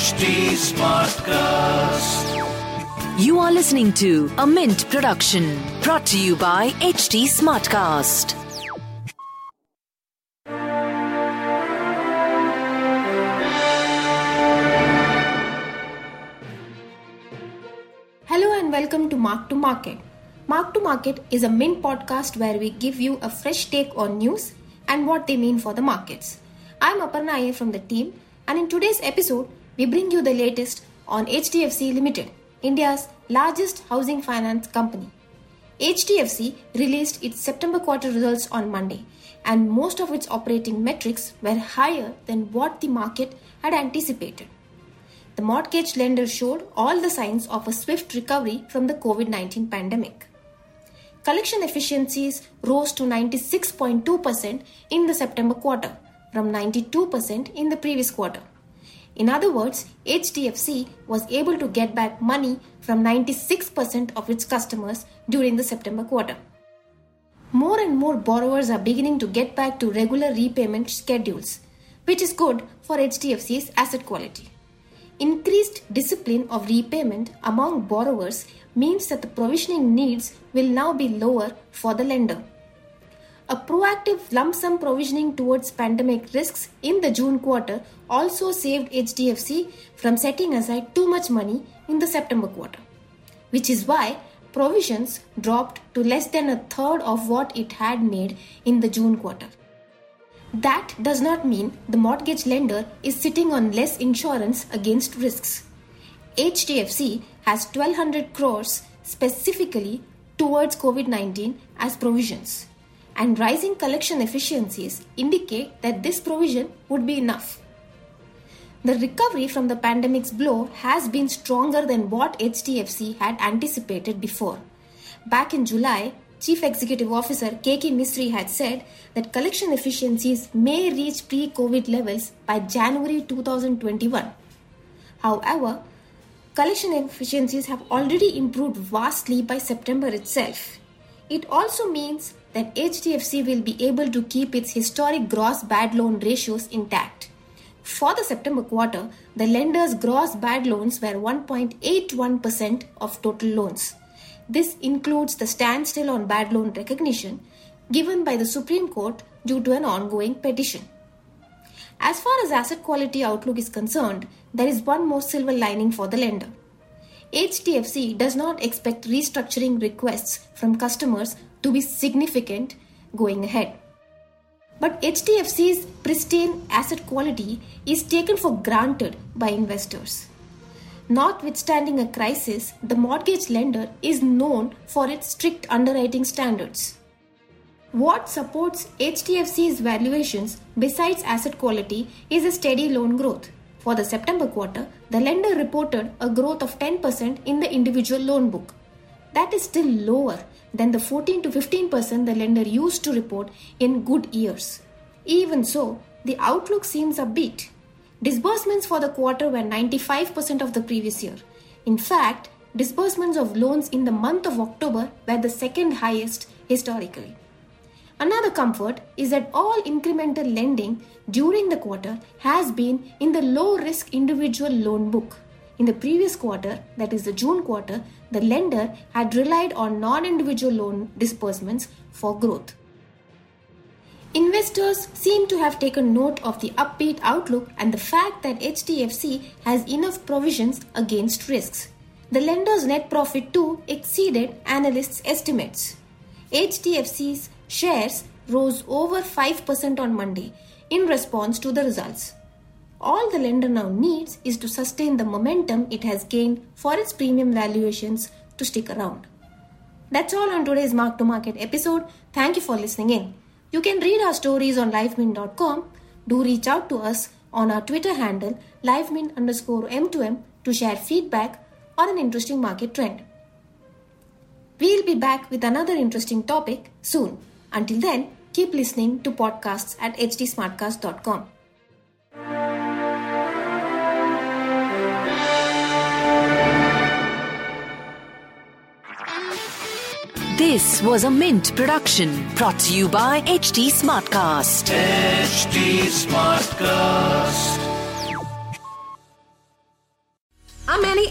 HT Smartcast. You are listening to a Mint production brought to you by HT Smartcast. Hello and welcome to Mark to Market. Mark to Market is a Mint podcast where we give you a fresh take on news and what they mean for the markets. I'm Aparna Iyer from the team, and in today's episode, we bring you the latest on HDFC Limited, India's largest housing finance company. HDFC released its September quarter results on Monday, and most of its operating metrics were higher than what the market had anticipated. The mortgage lender showed all the signs of a swift recovery from the COVID 19 pandemic. Collection efficiencies rose to 96.2% in the September quarter from 92% in the previous quarter. In other words, HDFC was able to get back money from 96% of its customers during the September quarter. More and more borrowers are beginning to get back to regular repayment schedules, which is good for HDFC's asset quality. Increased discipline of repayment among borrowers means that the provisioning needs will now be lower for the lender. A proactive lump sum provisioning towards pandemic risks in the June quarter also saved HDFC from setting aside too much money in the September quarter, which is why provisions dropped to less than a third of what it had made in the June quarter. That does not mean the mortgage lender is sitting on less insurance against risks. HDFC has 1200 crores specifically towards COVID 19 as provisions, and rising collection efficiencies indicate that this provision would be enough. The recovery from the pandemic's blow has been stronger than what HDFC had anticipated before. Back in July, Chief Executive Officer Keki Mistry had said that collection efficiencies may reach pre COVID levels by January 2021. However, collection efficiencies have already improved vastly by September itself. It also means that HDFC will be able to keep its historic gross bad loan ratios intact. For the September quarter, the lender's gross bad loans were 1.81% of total loans. This includes the standstill on bad loan recognition given by the Supreme Court due to an ongoing petition. As far as asset quality outlook is concerned, there is one more silver lining for the lender. HDFC does not expect restructuring requests from customers to be significant going ahead. But HDFC's pristine asset quality is taken for granted by investors. Notwithstanding a crisis, the mortgage lender is known for its strict underwriting standards. What supports HDFC's valuations besides asset quality is a steady loan growth. For the September quarter, the lender reported a growth of 10% in the individual loan book. That is still lower than the 14 to 15% the lender used to report in good years. Even so, the outlook seems upbeat. Disbursements for the quarter were 95% of the previous year. In fact, disbursements of loans in the month of October were the second highest historically. Another comfort is that all incremental lending during the quarter has been in the low risk individual loan book. In the previous quarter, that is the June quarter, the lender had relied on non individual loan disbursements for growth. Investors seem to have taken note of the upbeat outlook and the fact that HDFC has enough provisions against risks. The lender's net profit too exceeded analysts' estimates. HDFC's shares rose over 5% on Monday in response to the results. All the lender now needs is to sustain the momentum it has gained for its premium valuations to stick around. That's all on today's Mark to Market episode. Thank you for listening in. You can read our stories on livemint.com. Do reach out to us on our Twitter handle livemint underscore M2M to share feedback on an interesting market trend. We'll be back with another interesting topic soon. Until then, keep listening to podcasts at htsmartcast.com. This was a Mint production brought to you by HT Smartcast. HT Smartcast.